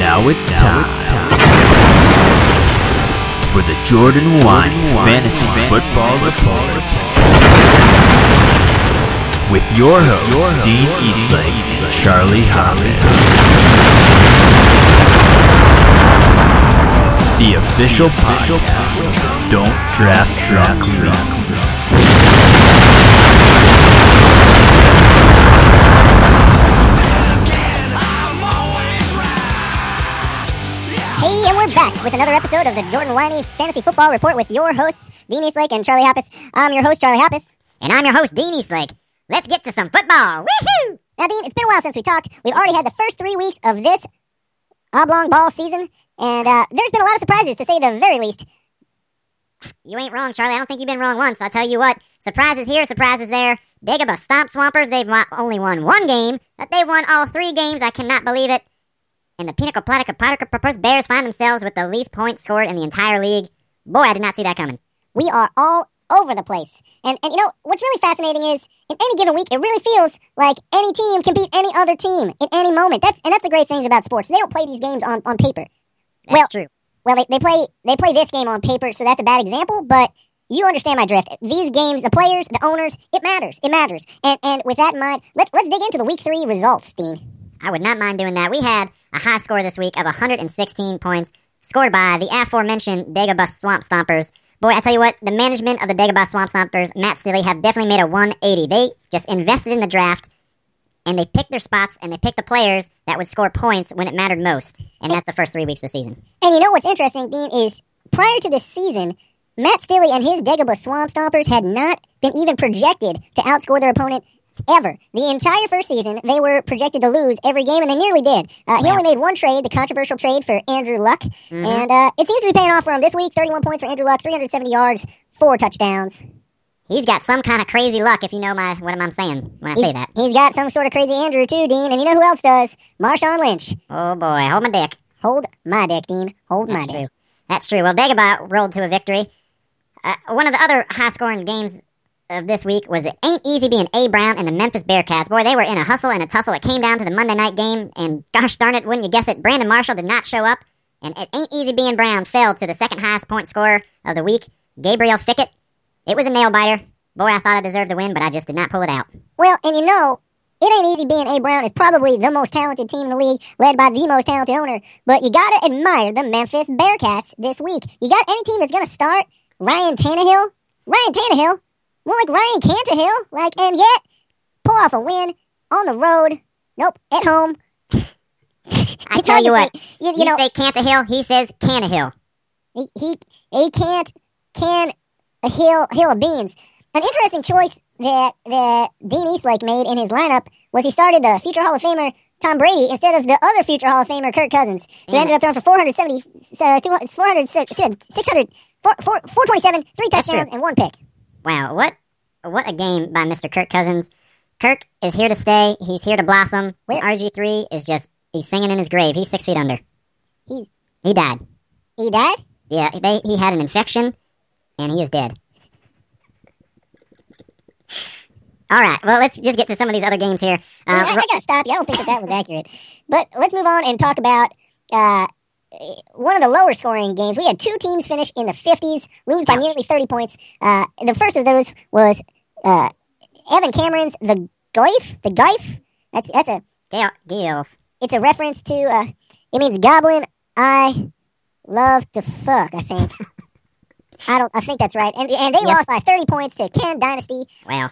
Now it's time, for the Jordan Wine Fantasy Football Report. With your hosts Dean Eastlake and Charlie Hoppes. The official official, podcast. Don't draft drunk. Hey, with another episode of the Jordan Winey Fantasy Football Report with your hosts, Dean Eastlake and Charlie Hoppes. I'm your host, Charlie Hoppes. And I'm your host, Dean Eastlake. Let's get to some football. Woohoo! Now, Dean, it's been a while since we talked. We've already had the first three weeks of this oblong ball season, and uh, there's been a lot of surprises, to say the very least. You ain't wrong, Charlie. I don't think you've been wrong once. I'll tell you what. Surprises here, surprises there. Dagobah Stomp Swampers, they've only won one game, but they've won all three games. I cannot believe it. And the Pinnacle Platica Platypus Bears find themselves with the least points scored in the entire league. Boy, I did not see that coming. We are all over the place. And, and you know, what's really fascinating is, in any given week, it really feels like any team can beat any other team in any moment. That's And that's the great things about sports. They don't play these games on, on paper. That's Well- true. Well, they, they play they play this game on paper, so that's a bad example. But you understand my drift. These games, the players, the owners, it matters. It matters. And and with that in mind, let's let's dig into the week three results, Dean. I would not mind doing that. We had a high score this week of 116 points, scored by the aforementioned Dagobah Swamp Stompers. Boy, I tell you what, the management of the Dagobah Swamp Stompers, Matt Steely, have definitely made a 180. They just invested in the draft, and they picked their spots, and they picked the players that would score points when it mattered most. And that's the first three weeks of the season. And you know what's interesting, Dean, is prior to this season, Matt Staley and his Dagobah Swamp Stompers had not been even projected to outscore their opponent ever. The entire first season, they were projected to lose every game, and they nearly did. Uh, he Wow. only made one trade, the controversial trade for Andrew Luck, Mhm. and uh, it seems to be paying off for him this week. 31 points for Andrew Luck, 370 yards, four touchdowns. He's got some kind of crazy luck, if you know my what I'm saying when I say that. He's got some sort of crazy Andrew too, Dean, and you know who else does? Marshawn Lynch. Oh boy, hold my dick. Hold my dick, Dean. Hold my That's dick. That's true. Well, Dagobah rolled to a victory. Uh, one of the other high-scoring games of this week was it ain't easy being A Brown and the Memphis Bearcats. Boy, they were in a hustle and a tussle. It came down to the Monday night game, and gosh darn it, wouldn't you guess it? Brandon Marshall did not show up, and it ain't easy being Brown fell to the second highest point scorer of the week, Gabriel Fickett. It was a nail biter. Boy, I thought I deserved the win, but I just did not pull it out. Well, and you know, it ain't easy being A. Brown is probably the most talented team in the league, led by the most talented owner. But you gotta admire the Memphis Bearcats this week. You got any team that's gonna start Ryan Tannehill? Ryan Tannehill? More like Ryan Cantahill? Like, and yet, pull off a win on the road. Nope, at home. I tell you what, you, you you know, say Cantahill, he says Cantahill. he, he, he can't, can a hill, hill of beans. An interesting choice that, that Dean Eastlake made in his lineup was he started the future Hall of Famer Tom Brady instead of the other future Hall of Famer Kirk Cousins, who Damn ended up throwing for 470, uh, 200, 400, 600, 4, 4, 427, three touchdowns, and one pick. Wow, what what a game by Mr. Kirk Cousins. Kirk is here to stay. He's here to blossom. Where- RG3 is just he's singing in his grave. He's six feet under. He's- he died. He died? Yeah, they, he had an infection, and he is dead. All right, well, let's just get to some of these other games here. I, Uh, I gotta stop you. I don't think that that was accurate. But let's move on and talk about uh, one of the lower scoring games. We had two teams finish in the 50s, lose by nearly 30 points. Uh, the first of those was uh, Evan Cameron's The Goif. The Goif. That's that's a Gail, it's a reference to uh, it means goblin. I love to fuck. I think. I don't. I think that's right. And and they Yes. lost by 30 points to Ken Dynasty. wow.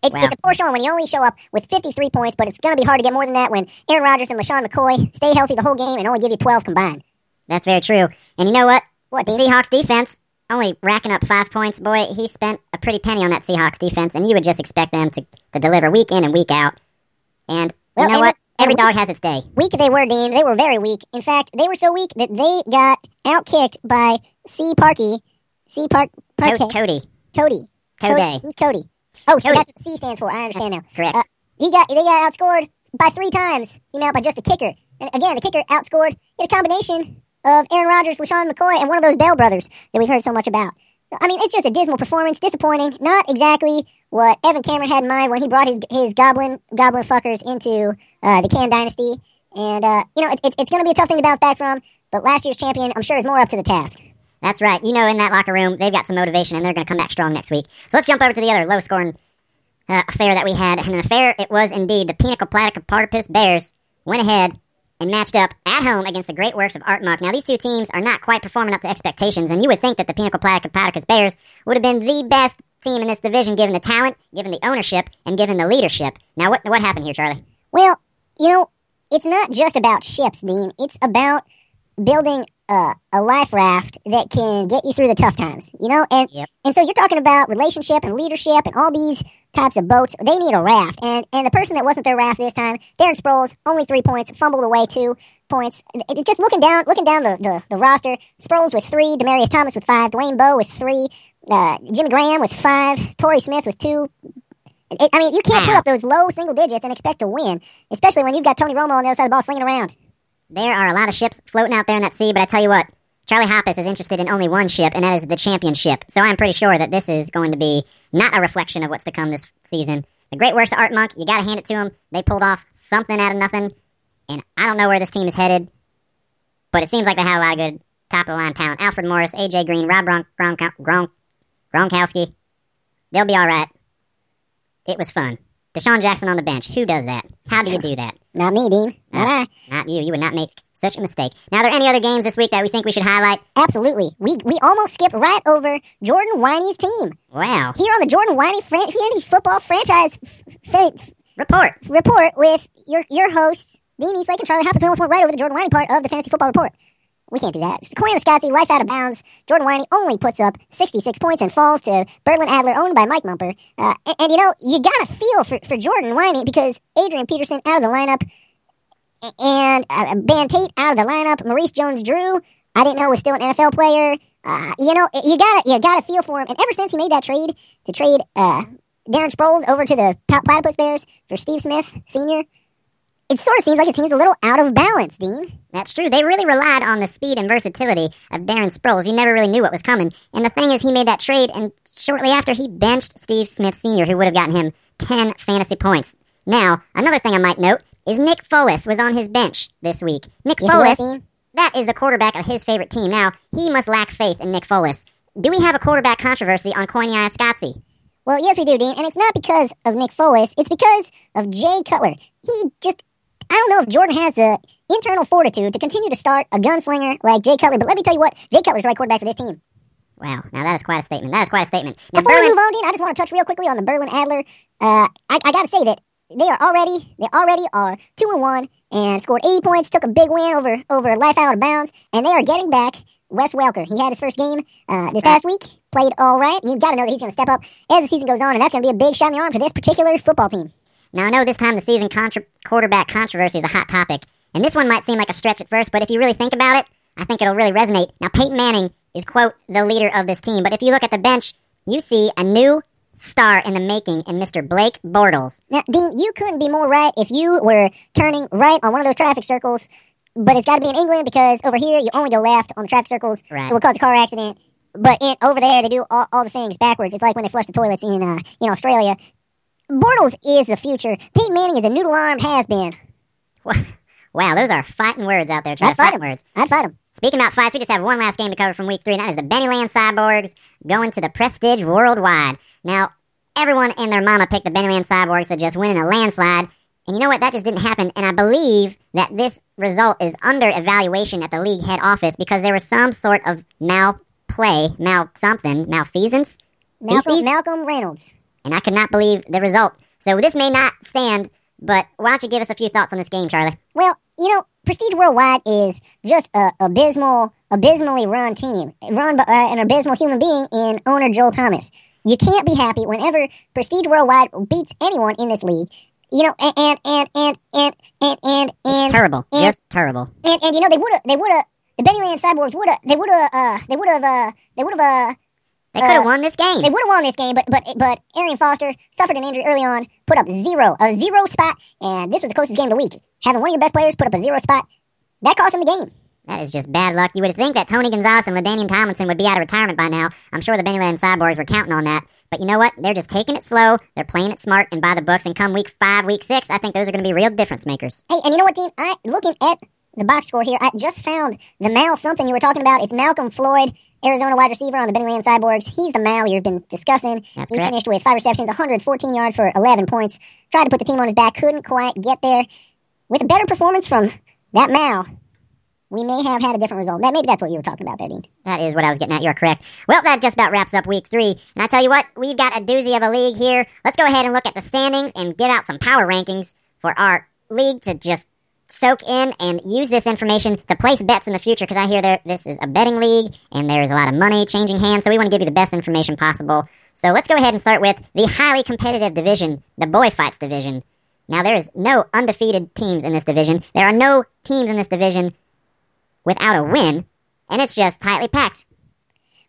It's, Wow. it's a poor showing when you only show up with 53 points, but it's going to be hard to get more than that when Aaron Rodgers and LeSean McCoy stay healthy the whole game and only give you 12 combined. That's very true. And you know what? What, The Seahawks defense only racking up five points. Boy, he spent a pretty penny on that Seahawks defense, and you would just expect them to, to deliver week in and week out. And Well, you know and what? the- Every dog has its day. Weak they were, Dean. They were very weak. In fact, they were so weak that they got outkicked by C. Parkey. C. Park. Co- Parkey. Cody. Cody. Cody. Who's Cody? Oh, so Cody. that's what C stands for. I understand now. Correct. Uh, he got they got outscored by three times. You know, by just the kicker. And again, the kicker outscored in a combination of Aaron Rodgers, LeSean McCoy, and one of those Bell brothers that we've heard so much about. So I mean, it's just a dismal performance, disappointing. Not exactly what Evan Cameron had in mind when he brought his his goblin goblin fuckers into uh, the Can Dynasty. And, uh, you know, it, it, it's going to be a tough thing to bounce back from, but last year's champion, I'm sure, is more up to the task. That's right. You know, in that locker room, they've got some motivation, and they're going to come back strong next week. So let's jump over to the other low-scoring uh, affair that we had. And an affair it was indeed. The Pinnacle Platypus Bears went ahead and matched up at home against the great works of Art Monk. Now, these two teams are not quite performing up to expectations, and you would think that the Pinnacle Platypus Bears would have been the best team in this division given the talent, given the ownership, and given the leadership. Now, what, what happened here, Charlie? Well, you know, it's not just about ships, Dean. It's about building a, a life raft that can get you through the tough times, you know? And, Yep. and so you're talking about relationship and leadership and all these types of boats. They need a raft. And, and the person that wasn't their raft this time, Darren Sproles, only three points, fumbled away two points. Just looking down, looking down the, the, the roster, Sproles with three, Demaryius Thomas with five, Dwayne Bowe with three, uh, Jimmy Graham with five, Torrey Smith with two. It- I mean, you can't put up those low single digits and expect to win, especially when you've got Tony Romo on the other side of the ball slinging around. There are a lot of ships floating out there in that sea, but I tell you what, Charlie Hoppes is interested in only one ship, and that is the championship. So I'm pretty sure that this is going to be not a reflection of what's to come this season. The great works of Art Monk, you got to hand it to them. They pulled off something out of nothing, and I don't know where this team is headed, but it seems like they have a lot of good top of the line talent. Alfred Morris, AJ Green, Rob Gronk, Gronk, Gronk, Gronkowski, they'll be all right. It was fun. DeSean Jackson on the bench. Who does that? How do you do that? Not me, Dean. Not I. Not you. You would not make such a mistake. Now, are there any other games this week that we think we should highlight? Absolutely. We we almost skipped right over Jordan Winey's team. Wow. Here on the Jordan Winey fran- Fantasy Football Franchise f- f- Report. Report with your your hosts, Dean Eastlake and Charlie Hoppes. We almost went right over the Jordan Winey part of the Fantasy Football Report. We can't do that. Koyaanisqatsi, life out of bounds. Jordan Winey only puts up 66 points and falls to Berlin Adler, owned by Mike Mumper. Uh, and, and, you know, you gotta feel for, for Jordan Winey because Adrian Peterson out of the lineup and uh, Ben Tate out of the lineup. Maurice Jones-Drew, I didn't know was still an NFL player. Uh, you know, you gotta you gotta feel for him. And ever since he made that trade to trade uh, Darren Sproles over to the Platypus Bears for Steve Smith Senior, it sort of seems like it seems a little out of balance, Dean. That's true. They really relied on the speed and versatility of Darren Sproles. You never really knew what was coming. And the thing is, he made that trade, and shortly after, he benched Steve Smith Sr., who would have gotten him 10 fantasy points. Now, another thing I might note is Nick Foles was on his bench this week. Nick Yes, Foles, that is the quarterback of his favorite team. Now, he must lack faith in Nick Foles. Do we have a quarterback controversy on Koyaanisqatsi? Well, yes, we do, Dean. And it's not because of Nick Foles. It's because of Jay Cutler. He just, I don't know if Jordan has the internal fortitude to continue to start a gunslinger like Jay Cutler. But let me tell you what, Jay Cutler's the right quarterback for this team. Wow, now that is quite a statement. That is quite a statement. Now, Before we move on, Dean, I just want to touch real quickly on the Berlin Adler. Uh, I, I got to say that they are already, they already are two and one and scored 80 points, took a big win over over life out of bounds, and they are getting back Wes Welker. He had his first game uh, this past week, played all right. You've got to know that he's going to step up as the season goes on, and that's going to be a big shot in the arm for this particular football team. Now, I know this time the season contra- quarterback controversy is a hot topic, and this one might seem like a stretch at first, but if you really think about it, I think it'll really resonate. Now, Peyton Manning is, quote, the leader of this team, but if you look at the bench, you see a new star in the making in Mr. Blake Bortles. Now, Dean, you couldn't be more right if you were turning right on one of those traffic circles, but it's got to be in England because over here you only go left on the traffic circles. Right. It will cause a car accident. But in, over there they do all, all the things backwards. It's like when they flush the toilets in uh, in Australia. Bortles is the future. Peyton Manning is a noodle armed has been. Wow, those are fighting words out there. Try I'd to fight fight him. words. I'd fight him. Speaking about fights, we just have one last game to cover from week three, and that is the Bennyland Cyborgs going to the Prestige Worldwide. Now, everyone and their mama picked the Bennyland Cyborgs to just win in a landslide, and you know what? That just didn't happen, and I believe that this result is under evaluation at the league head office because there was some sort of malplay, mal something, malfeasance, Malcolm, Malcolm Reynolds and I could not believe the result. So this may not stand, but why don't you give us a few thoughts on this game, Charlie? Well, you know, Prestige Worldwide is just a abysmal, abysmally run team, run by uh, an abysmal human being in owner Joel Thomas. You can't be happy whenever Prestige Worldwide beats anyone in this league. You know, and and and and and and and, and terrible, and, just terrible. And, and you know they would have, they would have, the Bennyland Cyborgs would have, they would have, uh, they would have, uh, they would have, uh, they could have Uh, won this game. they would have won this game, but but but Arian Foster suffered an injury early on, put up zero, a zero spot, and this was the coach's game of the week. Having one of your best players put up a zero spot, that cost him the game. That is just bad luck. You would think that Tony Gonzalez and LaDainian Tomlinson would be out of retirement by now. I'm sure the Bennyland Cyborgs were counting on that. But you know what? They're just taking it slow. They're playing it smart and by the books. And come week five, week six, I think those are going to be real difference makers. Hey, and you know what, Dean? I looking at the box score here, I just found the Mal something you were talking about. It's Malcom Floyd, Arizona wide receiver on the Benny Land Cyborgs. He's the Mal you've been discussing. That's he correct. finished with five receptions, 114 yards for 11 points. Tried to put the team on his back, couldn't quite get there. With a better performance from that Mal, we may have had a different result. That maybe that's what you were talking about there, Dean. That is what I was getting at. You're correct. Well, that just about wraps up week three. And I tell you what, we've got a doozy of a league here. Let's go ahead and look at the standings and get out some power rankings for our league to just soak in and use this information to place bets in the future because I hear there this is a betting league and there's a lot of money changing hands, so we want to give you the best information possible. So let's go ahead and start with the highly competitive division, the boy fights division. Now there is no undefeated teams in this division. There are no teams in this division without a win, and it's just tightly packed.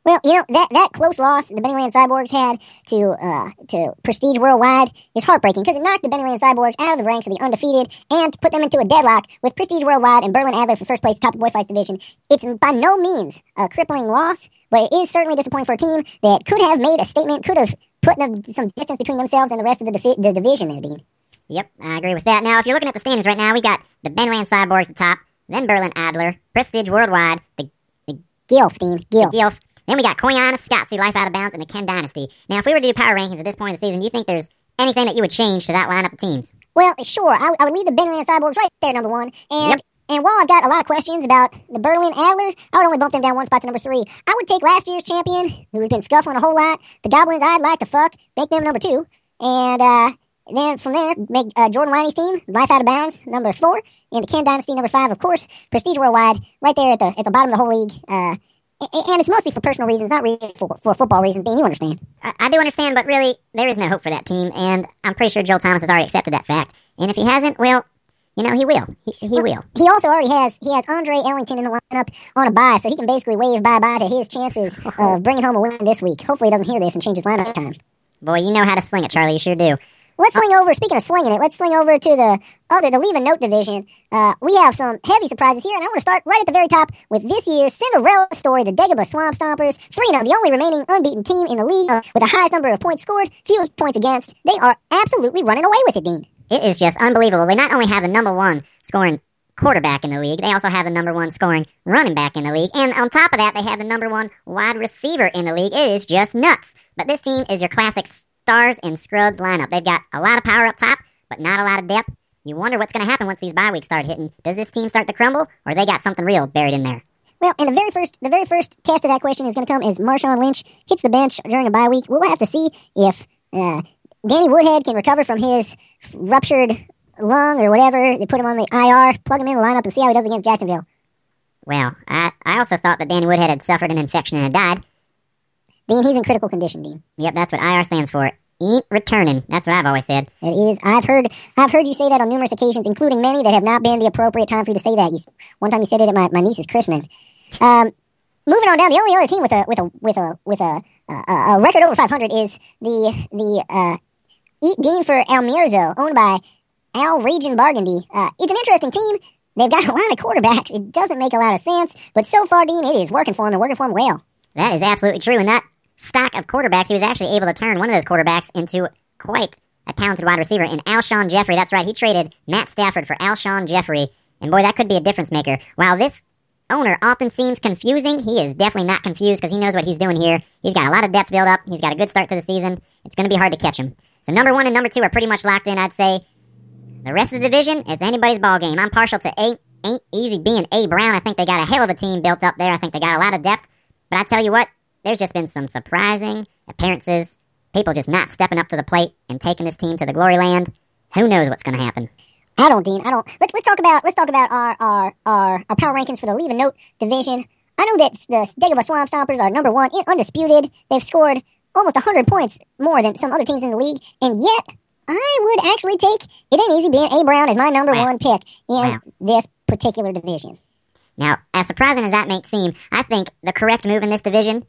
Well, you know that that close loss the Benny Land Cyborgs had to uh, to Prestige Worldwide is heartbreaking because it knocked the Benny Land Cyborgs out of the ranks of the undefeated and put them into a deadlock with Prestige Worldwide and Berlin Adler for first place top of boy fights division. It's by no means a crippling loss, but it is certainly disappointing for a team that could have made a statement, could have put them, some distance between themselves and the rest of the, defi- the division there, Dean. Yep, I agree with that. Now, if you're looking at the standings right now, we got the Benland Cyborgs at the top, then Berlin Adler, Prestige Worldwide, the, Gilf, Dean, the Gilf. Then we got Koyana, Scotsy, Life Out of Bounds, and the Ken Dynasty. Now, if we were to do power rankings at this point of the season, do you think there's anything that you would change to that lineup of teams? Well, sure. I, I would leave the Benny Cyborgs right there, number one. And Yep. and while I've got a lot of questions about the Berlin Adlers, I would only bump them down one spot to number three. I would take last year's champion, who has been scuffling a whole lot, the Goblins I'd like to fuck, make them number two. And uh, then from there, make uh, Jordan Winey's team, Life Out of Bounds, number four. And the Ken Dynasty, number five, of course. Prestige Worldwide, right there at the at the bottom of the whole league. Uh, and it's mostly for personal reasons, not really for, for football reasons, Dean. You understand. I, I do understand, but really, there is no hope for that team, and I'm pretty sure Joel Thomas has already accepted that fact. And if he hasn't, well, you know, he will. He, he will. He also already has he has Andre Ellington in the lineup on a bye, so he can basically wave bye bye to his chances of bringing home a win this week. Hopefully, he doesn't hear this and change his lineup time. Boy, you know how to sling it, Charlie. You sure do. Let's swing over. Speaking of slinging it, let's swing over to the other, the leave a note division. Uh, we have some heavy surprises here, and I want to start right at the very top with this year's Cinderella story: the Dagobah Swamp Stompers, three the only remaining unbeaten team in the league uh, with the highest number of points scored, fewest points against. They are absolutely running away with it, Dean. It is just unbelievable. They not only have the number one scoring quarterback in the league, they also have the number one scoring running back in the league. And on top of that, they have the number one wide receiver in the league. It is just nuts. But this team is your classic stars and scrubs lineup. They've got a lot of power up top, but not a lot of depth. You wonder what's going to happen once these bye weeks start hitting. Does this team start to crumble, or they got something real buried in there? Well, and the very first, the very first test of that question is going to come as Marshawn Lynch hits the bench during a bye week. We'll have to see if uh, Danny Woodhead can recover from his ruptured lung or whatever. They put him on the IR, plug him in the lineup, and see how he does against Jacksonville. Well, I, I also thought that Danny Woodhead had suffered an infection and had died. Dean, he's in critical condition. Dean, Yep, that's what IR stands for. Ain't returning. That's what I've always said. it is. I've heard, I've heard you say that on numerous occasions, including many that have not been the appropriate time for you to say that. You, one time you said it at my, my niece's christening. Um, moving on down, the only other team with a with a with a with a a, a record over 500 is the the uh, Eat Dean for Almirzo, owned by Al Region Bargandy. Uh, it's an interesting team. They've got a lot of quarterbacks. It doesn't make a lot of sense, but so far, Dean, it is working for him and working for him well. That is absolutely true. And that stock of quarterbacks, he was actually able to turn one of those quarterbacks into quite a talented wide receiver in Alshon Jeffery. That's right, he traded Matt Stafford for Alshon Jeffery. And boy, that could be a difference maker. While this owner often seems confusing, he is definitely not confused because he knows what he's doing here. He's got a lot of depth built up. He's got a good start to the season. It's going to be hard to catch him. So number one and number two are pretty much locked in, I'd say. The rest of the division, it's anybody's ball game. I'm partial to A. Ain't easy being A. Brown. I think they got a hell of a team built up there. I think they got a lot of depth. But I tell you what, there's just been some surprising appearances. People just not stepping up to the plate and taking this team to the glory land. Who knows what's going to happen? I don't, Dean. I don't. Let's let's talk about let's talk about our our our, our power rankings for the Leave a Note division. I know that the Dagobah Swamp Stompers are number one, undisputed. They've scored almost 100 points more than some other teams in the league, and yet I would actually take it ain't easy being A Brown as my number Wow. one pick in Wow. this particular division. Now, as surprising as that may seem, I think the correct move in this division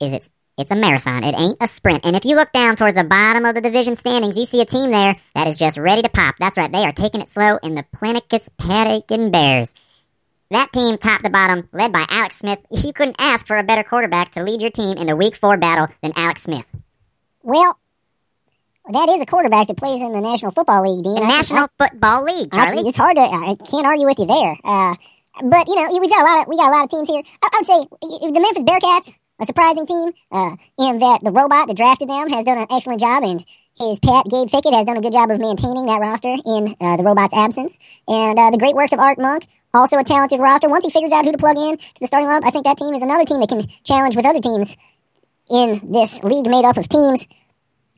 is it's it's a marathon. It ain't a sprint. And if you look down towards the bottom of the division standings, you see a team there that is just ready to pop. That's right, they are taking it slow in the Plinket's Paddington Bears. That team, top to bottom, led by Alex Smith. You couldn't ask for a better quarterback to lead your team in the Week Four battle than Alex Smith. Well, that is a quarterback that plays in the National Football League, Dean. The I can- National Football League, I- Charlie. it's hard to. I can't argue with you there. Uh, but you know, we got a lot of we got a lot of teams here. I, I would say uh, the Memphis Bearcats, a surprising team, uh, in that the robot that drafted them has done an excellent job, and his pet Gabe Fickett has done a good job of maintaining that roster in uh, the robot's absence. And uh, the great works of Art Monk, also a talented roster. Once he figures out who to plug in to the starting lineup, I think that team is another team that can challenge with other teams in this league made up of teams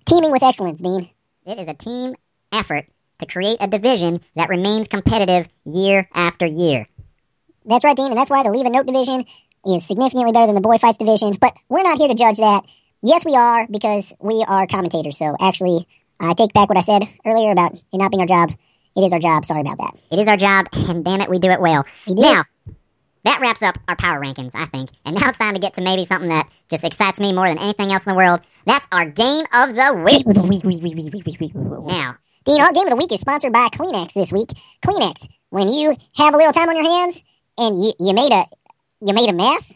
teaming with excellence. Dean. It is a team effort to create a division that remains competitive year after year. That's right, Dean, and that's why the Leave a Note division is significantly better than the Boy Fights division. But we're not here to judge that. Yes, we are, because we are commentators. So actually, I take back what I said earlier about it not being our job. It is our job. Sorry about that. It is our job, and damn it, we do it well. We do. Now, that wraps up our power rankings, I think. And now it's time to get to maybe something that just excites me more than anything else in the world. That's our game of the week. Now, Dean, our game of the week is sponsored by Kleenex this week. Kleenex, when you have a little time on your hands and you, you made a you made a mess,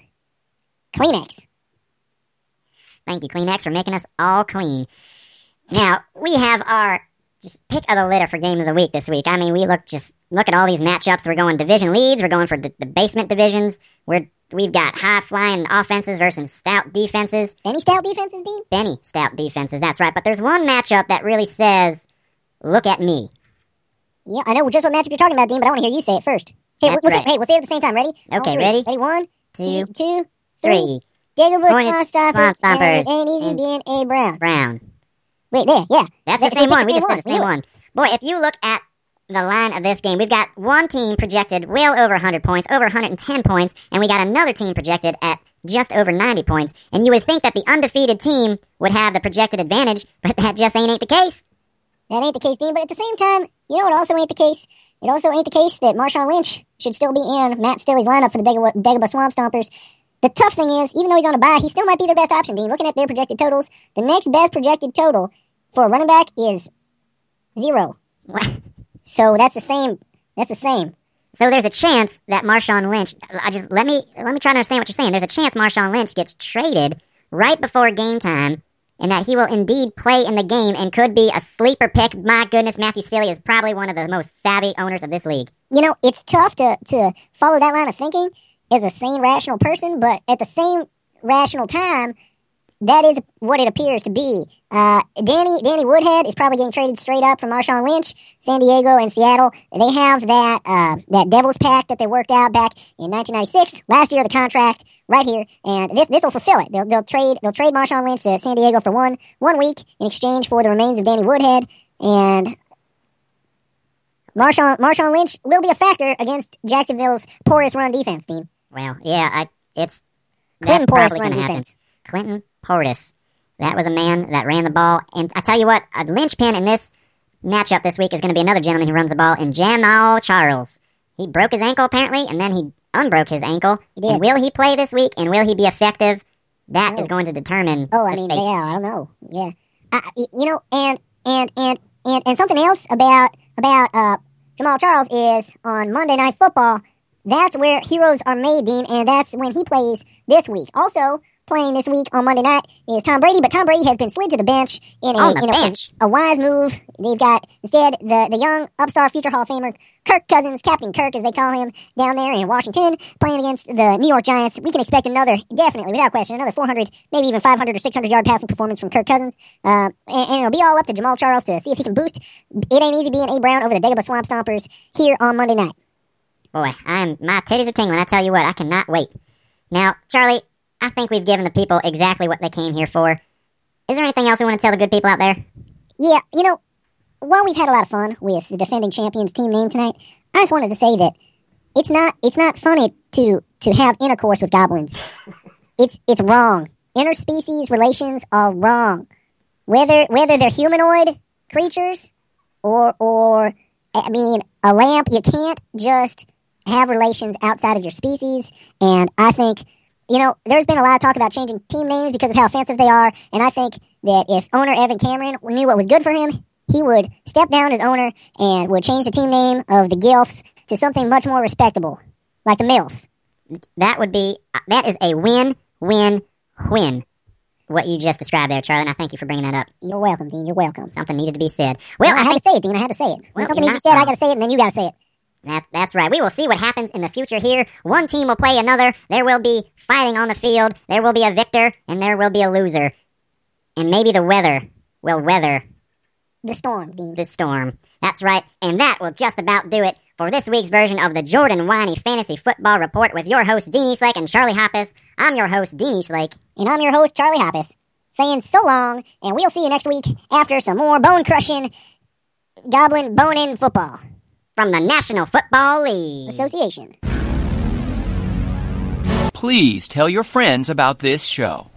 Kleenex. thank you, Kleenex, for making us all clean. Now, we have our just pick of the litter for game of the week this week. I mean, we look just look at all these matchups. We're going division leads. We're going for the, the basement divisions. We're we've got high flying offenses versus stout defenses. Any stout defenses, Dean? Benny stout defenses. That's right. But there's one matchup that really says, "Look at me." Yeah, I know just what matchup you're talking about, Dean, but I want to hear you say it first. Hey, That's we'll, right. say, hey, we'll say it at the same time. Ready? Okay, ready? Ready? One, Two, two, two, three. three. Dagobah Hornets, Swamp Stompers, and Ain't Easy and- being A Brown. Brown. Wait, there, yeah. That's That- the same we picked one. We just said the same one. Boy, if you look at the line of this game, we've got one team projected well over 100 points, over 110 points, and we got another team projected at just over 90 points. And you would think that the undefeated team would have the projected advantage, but that just ain't, ain't the case. That ain't the case, Dean, but at the same time, you know what also ain't the case? It also ain't the case that Marshawn Lynch should still be in Matt Stilley's lineup for the Dagobah, Dagobah Swamp Stompers. The tough thing is, even though he's on a bye, he still might be their best option, Dean. Looking at their projected totals, the next best projected total for a running back is zero. So that's the same. That's the same. So there's a chance that Marshawn Lynch. I just let me let me try to understand what you're saying. There's a chance Marshawn Lynch gets traded right before game time, and that he will indeed play in the game and could be a sleeper pick. My goodness, Matthew Stiley is probably one of the most savvy owners of this league. you know, it's tough to, to follow that line of thinking as a sane, rational person, but at the same rational time, that is what it appears to be. Uh, Danny Danny Woodhead is probably getting traded straight up from Marshawn Lynch. San Diego and Seattle, they have that uh, that Devils pack that they worked out back in 1996. Last year, the contract right here, and this this will fulfill it. They'll, they'll trade they'll trade Marshawn Lynch to San Diego for one one week in exchange for the remains of Danny Woodhead, and Marshawn Marshawn Lynch will be a factor against Jacksonville's porous run defense team. Well, yeah, I, it's Clinton porous run going to happen. Clinton Portis. That was a man that ran the ball. And I tell you what, a linchpin in this matchup this week is going to be another gentleman who runs the ball in Jamaal Charles. He broke his ankle apparently, and then he unbroke his ankle. And will he play this week? And will he be effective? That is going to determine Oh, I mean, fate. yeah, I don't know. Yeah, y- you know, and and and and and something else about about uh Jamaal Charles is on Monday Night Football. That's where heroes are made, Dean, and that's when he plays this week. Also playing this week on Monday night is Tom Brady, but Tom Brady has been slid to the bench in a On the you know, bench? a wise move. They've got instead the the young upstart future Hall of Famer Kirk Cousins, Captain Kirk as they call him down there in Washington, playing against the New York Giants. We can expect another, definitely without question, another 400, maybe even 500 or 600 yard passing performance from Kirk Cousins. Uh, and, and it'll be all up to Jamaal Charles to see if he can boost. It ain't easy being A Brown over the Dagobah Swamp Stompers here on Monday night. Boy, I'm my titties are tingling. I tell you what, I cannot wait. Now, Charlie, I think we've given the people exactly what they came here for. Is there anything else we want to tell the good people out there? Yeah, you know, while we've had a lot of fun with the defending champions team name tonight, I just wanted to say that it's not it's not funny to to have intercourse with goblins. it's it's wrong. Interspecies relations are wrong. Whether whether they're humanoid creatures or or I mean a lamp, you can't just have relations outside of your species. And I think you know, there's been a lot of talk about changing team names because of how offensive they are, and I think that if owner Evan Cameron knew what was good for him, he would step down as owner and would change the team name of the Gilfs to something much more respectable, like the Milfs. That would be that is a win, win, win. what you just described there, Charlie. And I thank you for bringing that up. You're welcome, Dean. You're welcome. Something needed to be said. Well, I, I had think to say it, Dean. I had to say it. When Well, something needs to be said, not I gotta say it, and then you gotta say it. that, that's right. We will see what happens in the future here. One team will play another. There will be fighting on the field. There will be a victor, and there will be a loser. And maybe the weather will weather The storm, Dean. the storm. That's right. And that will just about do it for this week's version of the Jordan Winey Fantasy Football Report with your hosts, Dean Eastlake and Charlie Hoppes. I'm your host, Dean Eastlake. And I'm your host, Charlie Hoppes, saying so long, and we'll see you next week after some more bone crushing, goblin bone in football from the National Football League. association. Please tell your friends about this show.